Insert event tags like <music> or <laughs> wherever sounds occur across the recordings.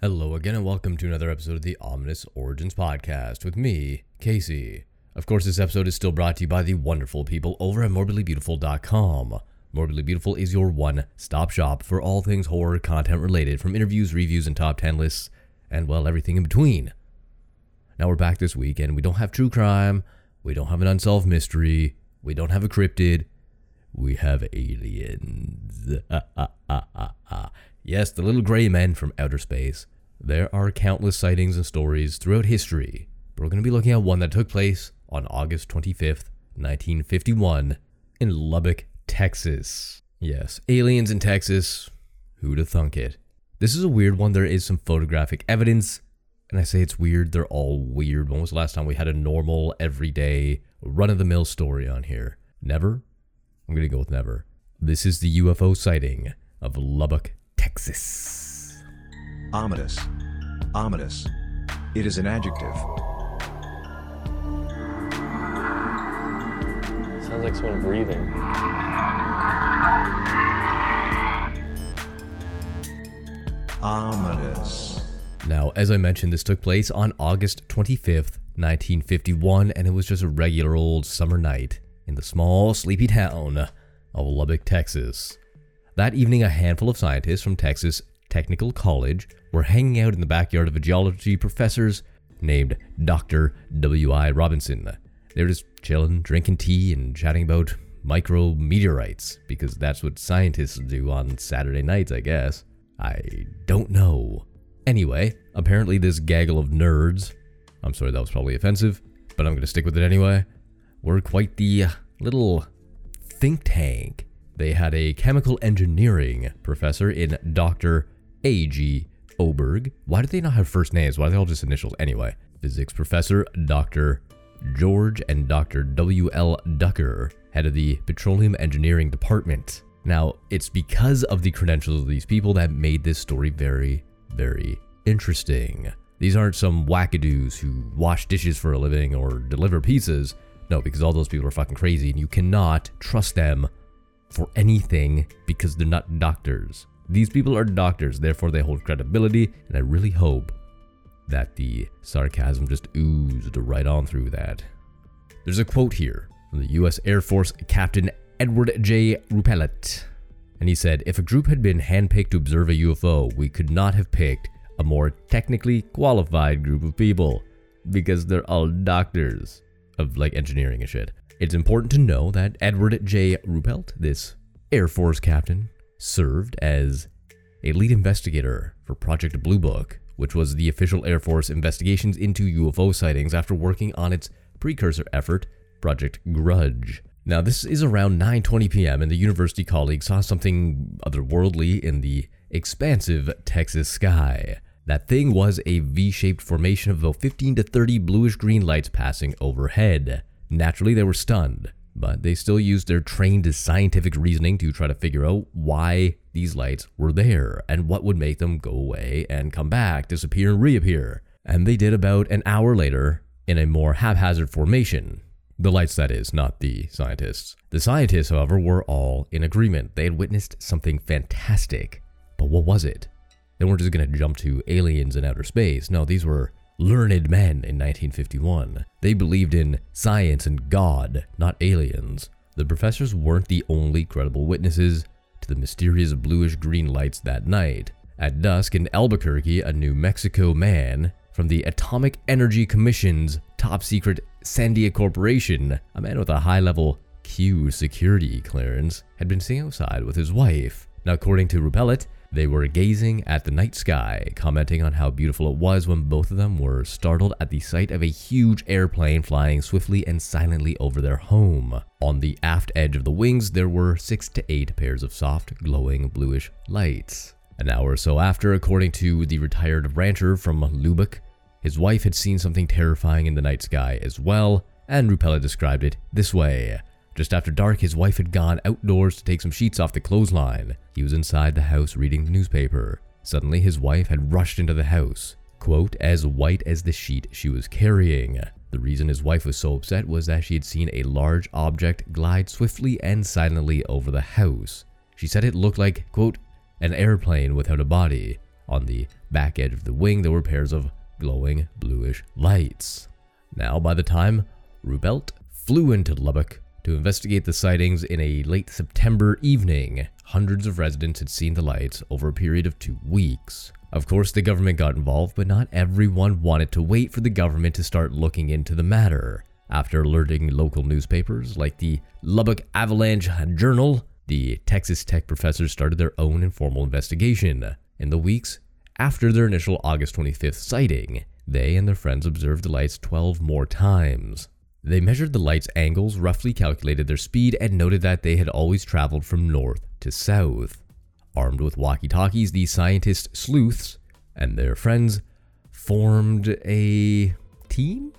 Hello again, and welcome to another episode of the Ominous Origins Podcast with me, Casey. Of course, this episode is still brought to you by the wonderful people over at morbidlybeautiful.com. Morbidly Beautiful is your one stop shop for all things horror content related, from interviews, reviews, and top 10 lists, and well, everything in between. Now we're back this week, and we don't have true crime, we don't have an unsolved mystery, we don't have a cryptid, we have aliens. <laughs> yes, the little gray men from outer space. There are countless sightings and stories throughout history, but we're going to be looking at one that took place on August 25th, 1951, in Lubbock, Texas. Yes, aliens in Texas. Who'd have thunk it? This is a weird one. There is some photographic evidence, and I say it's weird. They're all weird. When was the last time we had a normal, everyday, run of the mill story on here? Never? I'm going to go with never. This is the UFO sighting of Lubbock, Texas. Ominous. Ominous. It is an adjective. Sounds like someone breathing. Ominous. Now, as I mentioned, this took place on August 25th, 1951, and it was just a regular old summer night in the small, sleepy town of Lubbock, Texas. That evening, a handful of scientists from Texas Technical College were hanging out in the backyard of a geology professor's named Dr. W.I. Robinson. They were just chilling, drinking tea, and chatting about micrometeorites, because that's what scientists do on Saturday nights, I guess. I don't know. Anyway, apparently, this gaggle of nerds, I'm sorry that was probably offensive, but I'm going to stick with it anyway, were quite the uh, little think tank. They had a chemical engineering professor in Dr. A.G. Oberg. Why do they not have first names? Why are they all just initials? Anyway, physics professor Dr. George and Dr. W.L. Ducker, head of the petroleum engineering department. Now, it's because of the credentials of these people that made this story very, very interesting. These aren't some wackadoos who wash dishes for a living or deliver pizzas. No, because all those people are fucking crazy and you cannot trust them for anything because they're not doctors. These people are doctors, therefore they hold credibility, and I really hope that the sarcasm just oozed right on through that. There's a quote here from the US Air Force Captain Edward J. Ruppelt. And he said, If a group had been handpicked to observe a UFO, we could not have picked a more technically qualified group of people because they're all doctors of like engineering and shit. It's important to know that Edward J. Ruppelt, this Air Force captain, served as a lead investigator for Project Blue Book, which was the official Air Force investigations into UFO sightings after working on its precursor effort, Project Grudge. Now, this is around 9:20 p.m. and the university colleague saw something otherworldly in the expansive Texas sky. That thing was a V-shaped formation of about 15 to 30 bluish-green lights passing overhead. Naturally, they were stunned, but they still used their trained scientific reasoning to try to figure out why these lights were there and what would make them go away and come back, disappear, and reappear. And they did about an hour later in a more haphazard formation. The lights, that is, not the scientists. The scientists, however, were all in agreement. They had witnessed something fantastic. But what was it? They weren't just going to jump to aliens in outer space. No, these were learned men in 1951. They believed in science and God, not aliens. The professors weren't the only credible witnesses to the mysterious bluish green lights that night. At dusk in Albuquerque, a New Mexico man from the Atomic Energy Commission's top secret Sandia Corporation, a man with a high level Q security clearance, had been sitting outside with his wife. Now, according to Ruppelt, they were gazing at the night sky, commenting on how beautiful it was when both of them were startled at the sight of a huge airplane flying swiftly and silently over their home. On the aft edge of the wings, there were six to eight pairs of soft, glowing bluish lights. An hour or so after, according to the retired rancher from Lubbock, his wife had seen something terrifying in the night sky as well, and Ruppelt described it this way. Just after dark, his wife had gone outdoors to take some sheets off the clothesline. He was inside the house reading the newspaper. Suddenly, his wife had rushed into the house, quote, as white as the sheet she was carrying. The reason his wife was so upset was that she had seen a large object glide swiftly and silently over the house. She said it looked like, quote, an airplane without a body. On the back edge of the wing, there were pairs of glowing bluish lights. Now, by the time Ruppelt flew into Lubbock to investigate the sightings in a late September evening, hundreds of residents had seen the lights over a period of two weeks. Of course, the government got involved, but not everyone wanted to wait for the government to start looking into the matter. After alerting local newspapers like the Lubbock Avalanche Journal, the Texas Tech professors started their own informal investigation. In the weeks after their initial August 25th sighting, they and their friends observed the lights 12 more times. They measured the lights' angles, roughly calculated their speed, and noted that they had always traveled from north to south. Armed with walkie talkies, the scientist sleuths and their friends formed a team?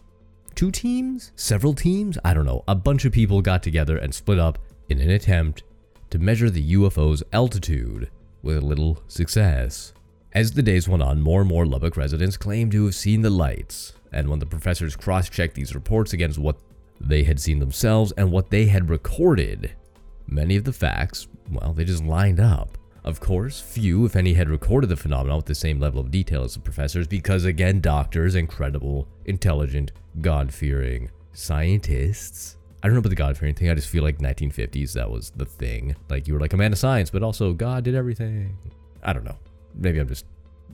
Two teams? Several teams? I don't know. A bunch of people got together and split up in an attempt to measure the UFO's altitude with little success. As the days went on, more and more Lubbock residents claimed to have seen the lights, and when the professors cross checked these reports against what they had seen themselves and what they had recorded, many of the facts, well, they just lined up. Of course, few, if any, had recorded the phenomenon with the same level of detail as the professors because, again, doctors, incredible, intelligent, God fearing scientists. I don't know about the God fearing thing, I just feel like 1950s that was the thing. Like, you were like a man of science, but also God did everything. I don't know. Maybe I'm just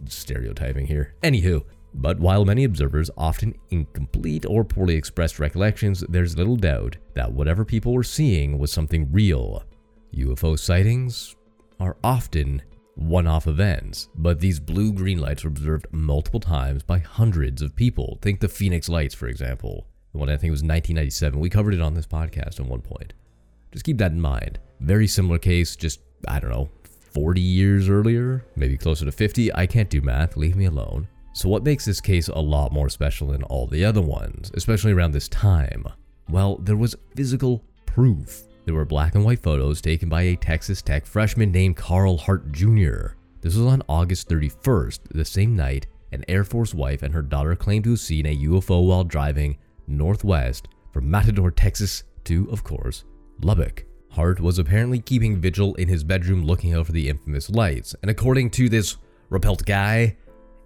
stereotyping here. Anywho, but while many observers often incomplete or poorly expressed recollections, there's little doubt that whatever people were seeing was something real. UFO sightings are often one off events, but these blue green lights were observed multiple times by hundreds of people. Think the Phoenix Lights, for example. The one I think was 1997. We covered it on this podcast at one point. Just keep that in mind. Very similar case, just, I don't know, 40 years earlier, maybe closer to 50. I can't do math, leave me alone. So, what makes this case a lot more special than all the other ones, especially around this time? Well, there was physical proof. There were black and white photos taken by a Texas Tech freshman named Carl Hart Jr. This was on August 31st, the same night an Air Force wife and her daughter claimed to have seen a UFO while driving northwest from Matador, Texas to, of course, Lubbock. Hart was apparently keeping vigil in his bedroom looking out for the infamous lights, and according to this Ruppelt guy,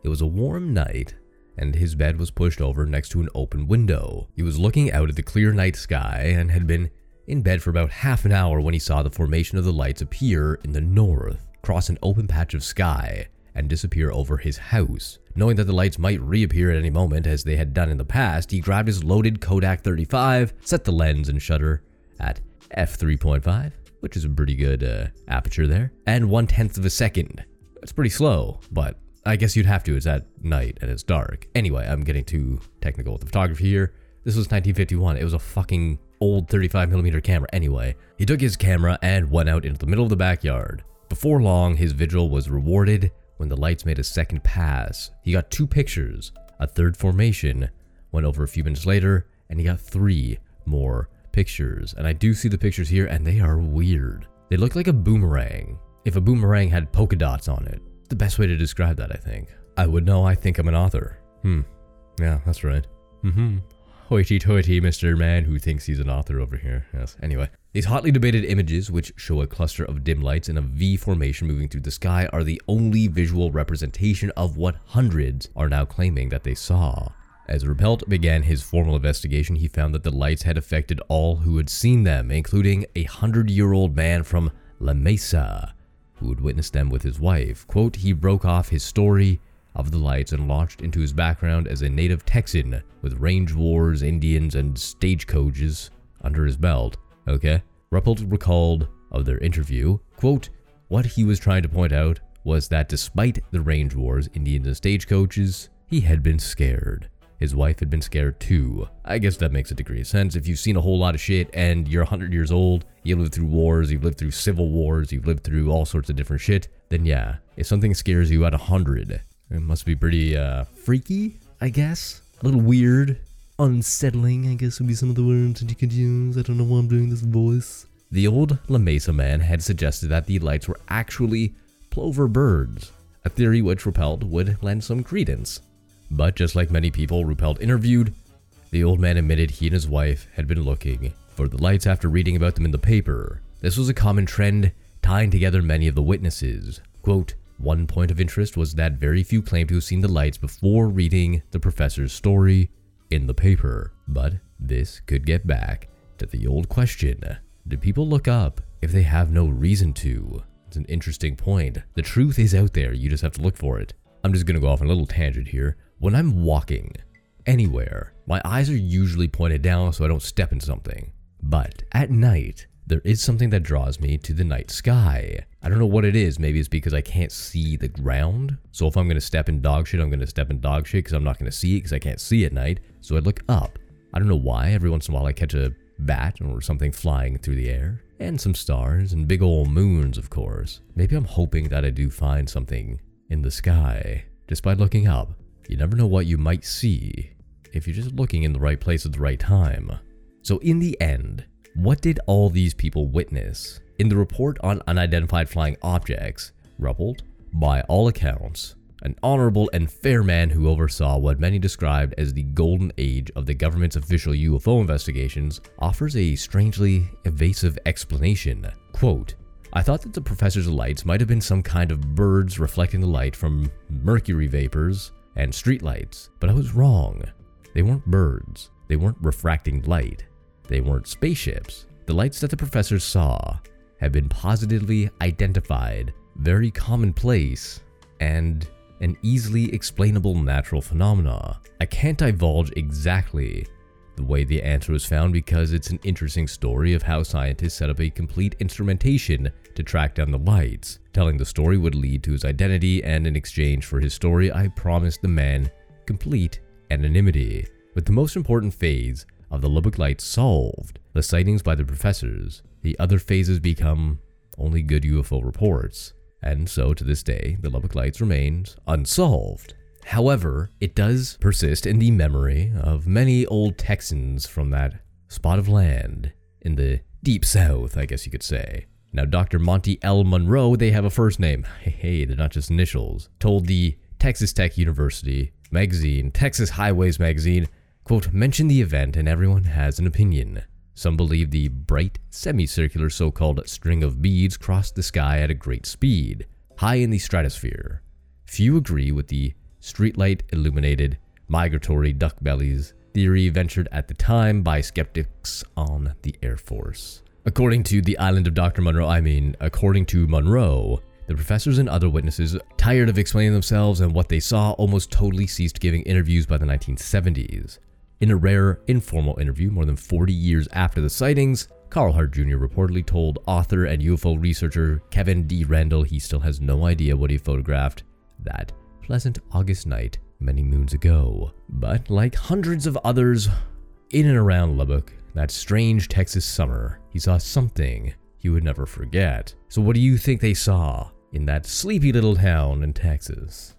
it was a warm night and his bed was pushed over next to an open window. He was looking out at the clear night sky and had been in bed for about half an hour when he saw the formation of the lights appear in the north, cross an open patch of sky, and disappear over his house. Knowing that the lights might reappear at any moment as they had done in the past, he grabbed his loaded Kodak 35, set the lens and shutter at f3.5, which is a pretty good uh, aperture there, and one tenth of a second. It's pretty slow, but I guess you'd have to. It's at night and it's dark. Anyway, I'm getting too technical with the photography here. This was 1951. It was a fucking old 35 millimeter camera. Anyway, he took his camera and went out into the middle of the backyard. Before long, his vigil was rewarded when the lights made a second pass. He got two pictures. A third formation went over a few minutes later, and he got three more pictures. And I do see the pictures here, and they are weird. They look like a boomerang. If a boomerang had polka dots on it. The best way to describe that, I think. I would know I think I'm an author. Hmm. Yeah, that's right. Mm-hmm. Hoity toity, Mr. Man who thinks he's an author over here. Yes. Anyway, these hotly debated images, which show a cluster of dim lights in a V formation moving through the sky, are the only visual representation of what hundreds are now claiming that they saw. As Ruppelt began his formal investigation, he found that the lights had affected all who had seen them, including a hundred year old man from La Mesa who had witnessed them with his wife. Quote, he broke off his story of the lights and launched into his background as a native Texan with range wars, Indians, and stagecoaches under his belt. Okay? Ruppelt recalled of their interview, quote, what he was trying to point out was that despite the range wars, Indians, and stagecoaches, he had been scared. His wife had been scared too. I guess that makes a degree of sense. If you've seen a whole lot of shit and you're 100 years old, you lived through wars, you've lived through civil wars, you've lived through all sorts of different shit, then yeah, if something scares you at 100, it must be pretty uh, freaky, I guess. A little weird. Unsettling, I guess would be some of the words that you could use. I don't know why I'm doing this voice. The old La Mesa man had suggested that the lights were actually plover birds, a theory which Ruppelt would lend some credence. But just like many people Ruppelt interviewed, the old man admitted he and his wife had been looking for the lights after reading about them in the paper. This was a common trend tying together many of the witnesses. Quote, One point of interest was that very few claimed to have seen the lights before reading the professor's story in the paper. But this could get back to the old question Do people look up if they have no reason to? It's an interesting point. The truth is out there, you just have to look for it. I'm just gonna go off on a little tangent here. When I'm walking anywhere, my eyes are usually pointed down so I don't step in something. But at night, there is something that draws me to the night sky. I don't know what it is. Maybe it's because I can't see the ground. So if I'm to step in dog shit, I'm to step in dog shit because I'm not to see it because I can't see at night. So I look up. I don't know why. Every once in a while I catch a bat or something flying through the air. And some stars and big old moons, of course. Maybe I'm hoping that I do find something in the sky just by looking up. You never know what you might see if you're just looking in the right place at the right time. So, in the end, what did all these people witness? In the report on unidentified flying objects, Ruppelt, by all accounts, an honorable and fair man who oversaw what many described as the golden age of the government's official UFO investigations, offers a strangely evasive explanation. Quote, I thought that the professor's lights might have been some kind of birds reflecting the light from mercury vapors and streetlights, but I was wrong. They weren't birds. They weren't refracting light. They weren't spaceships. The lights that the professors saw have been positively identified, very commonplace, and an easily explainable natural phenomena. I can't divulge exactly the way the answer was found because it's an interesting story of how scientists set up a complete instrumentation to track down the lights. Telling the story would lead to his identity, and in exchange for his story, I promised the man complete anonymity. With the most important phase of the Lubbock Lights solved, the sightings by the professors, the other phases become only good UFO reports. And so to this day, the Lubbock Lights remains unsolved. However, it does persist in the memory of many old Texans from that spot of land in the deep south, I guess you could say. Now, Dr. Monte L. Monroe, they have a first name. <laughs> Hey, hey, they're not just initials. Told the Texas Tech University magazine, Texas Highways magazine, quote, mention the event and everyone has an opinion. Some believe the bright, semicircular so called string of beads crossed the sky at a great speed, high in the stratosphere. Few agree with the streetlight illuminated migratory duck bellies theory ventured at the time by skeptics on the Air Force. According to the island of Dr. Monroe, I mean, according to Monroe, the professors and other witnesses, tired of explaining themselves and what they saw, almost totally ceased giving interviews by the 1970s. In a rare, informal interview more than 40 years after the sightings, Carl Hart Jr. reportedly told author and UFO researcher Kevin D. Randle he still has no idea what he photographed that pleasant August night many moons ago. But like hundreds of others in and around Lubbock, that strange Texas summer, he saw something he would never forget. So, what do you think they saw in that sleepy little town in Texas?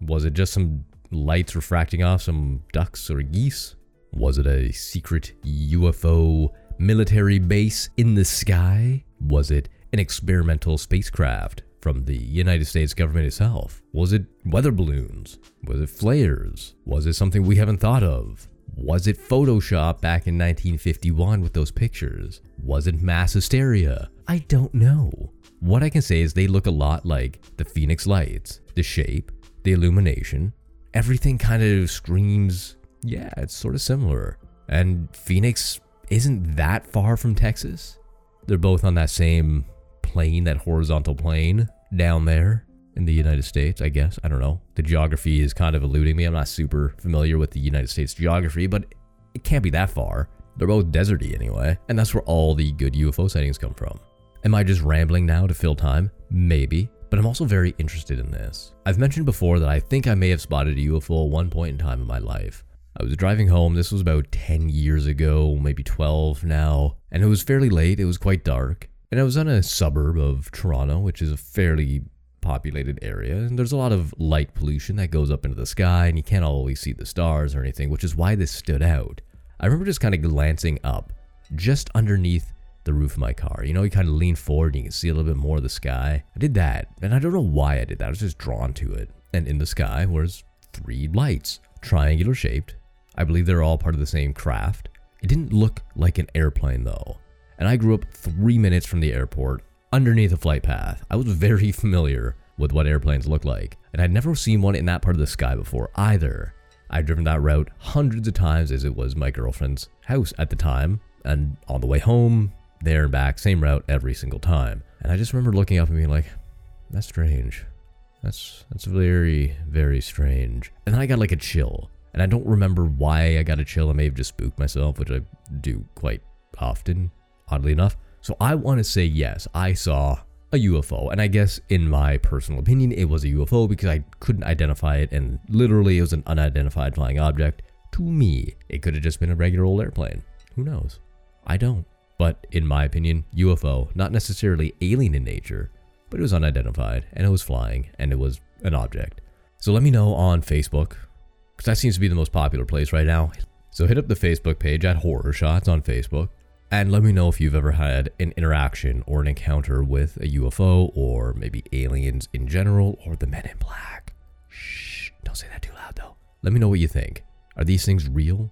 Was it just some lights refracting off some ducks or geese? Was it a secret UFO military base in the sky? Was it an experimental spacecraft from the United States government itself? Was it weather balloons? Was it flares? Was it something we haven't thought of? Was it Photoshop back in 1951 with those pictures? Was it mass hysteria? I don't know. What I can say is they look a lot like the Phoenix Lights. The shape, the illumination, everything kind of screams, yeah, it's sort of similar. And Phoenix isn't that far from Texas. They're both on that same plane, that horizontal plane down there in the United States, I guess. I don't know. The geography is kind of eluding me. I'm not super familiar with the United States geography, but it can't be that far. They're both deserty anyway, and that's where all the good UFO sightings come from. Am I just rambling now to fill time? Maybe, but I'm also very interested in this. I've mentioned before that I think I may have spotted a UFO at one point in time in my life. I was driving home, this was about 10 years ago, maybe 12 now, and it was fairly late, it was quite dark, and I was on a suburb of Toronto, which is a fairly populated area, and there's a lot of light pollution that goes up into the sky, and you can't always see the stars or anything, which is why this stood out. I remember just kind of glancing up just underneath the roof of my car. You know, you kind of lean forward and you can see a little bit more of the sky. I did that, and I don't know why I did that. I was just drawn to it. And in the sky was three lights, triangular shaped. I believe they're all part of the same craft. It didn't look like an airplane though. And I grew up three minutes from the airport underneath a flight path. I was very <laughs> familiar with what airplanes look like, and I'd never seen one in that part of the sky before either. I'd driven that route hundreds of times as it was my girlfriend's house at the time, and on the way home, there and back, same route every single time. And I just remember looking up and being like, that's strange. That's that's very, very strange. And then I got like a chill. And I don't remember why I got a chill. I may have just spooked myself, which I do quite often, oddly enough. So I want to say yes, I saw a UFO. And I guess, in my personal opinion, it was a UFO because I couldn't identify it, and literally it was an unidentified flying object. To me, it could have just been a regular old airplane. Who knows? I don't. But in my opinion, UFO, not necessarily alien in nature, but it was unidentified, and it was flying, and it was an object. So let me know on Facebook, because that seems to be the most popular place right now. So hit up the Facebook page at Horror Shots on Facebook and let me know if you've ever had an interaction or an encounter with a UFO or maybe aliens in general or the men in black. Shh, don't say that too loud though. Let me know what you think. Are these things real?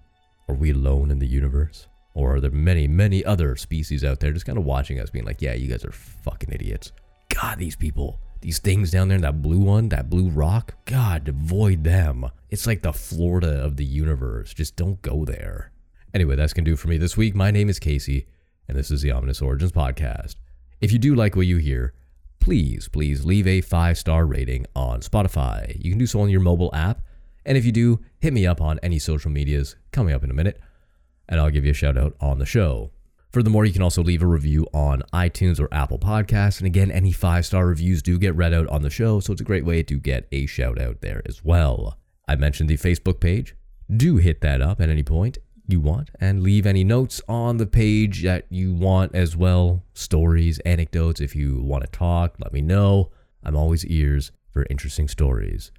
Are we alone in the universe? Or are there many, many other species out there just kind of watching us being like, yeah, you guys are fucking idiots? God, these people, these things down there, that blue one, that blue rock, God, avoid them. It's like the Florida of the universe. Just don't go there. Anyway, that's going to do for me this week. My name is Casey, and this is the Ominous Origins Podcast. If you do like what you hear, please, please leave a five star rating on Spotify. You can do so on your mobile app. And if you do, hit me up on any social medias coming up in a minute, and I'll give you a shout out on the show. Furthermore, you can also leave a review on iTunes or Apple Podcasts. And again, any five star reviews do get read out on the show, so it's a great way to get a shout out there as well. I mentioned the Facebook page. Do hit that up at any point you want and leave any notes on the page that you want as well. Stories, anecdotes. If you want to talk, let me know. I'm always ears for interesting stories.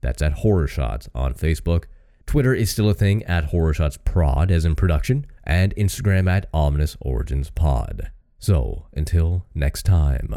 That's at Horror Shots on Facebook. Twitter is still a thing at Horror Shots Prod, as in production, and Instagram at Ominous Origins Pod. So, until next time.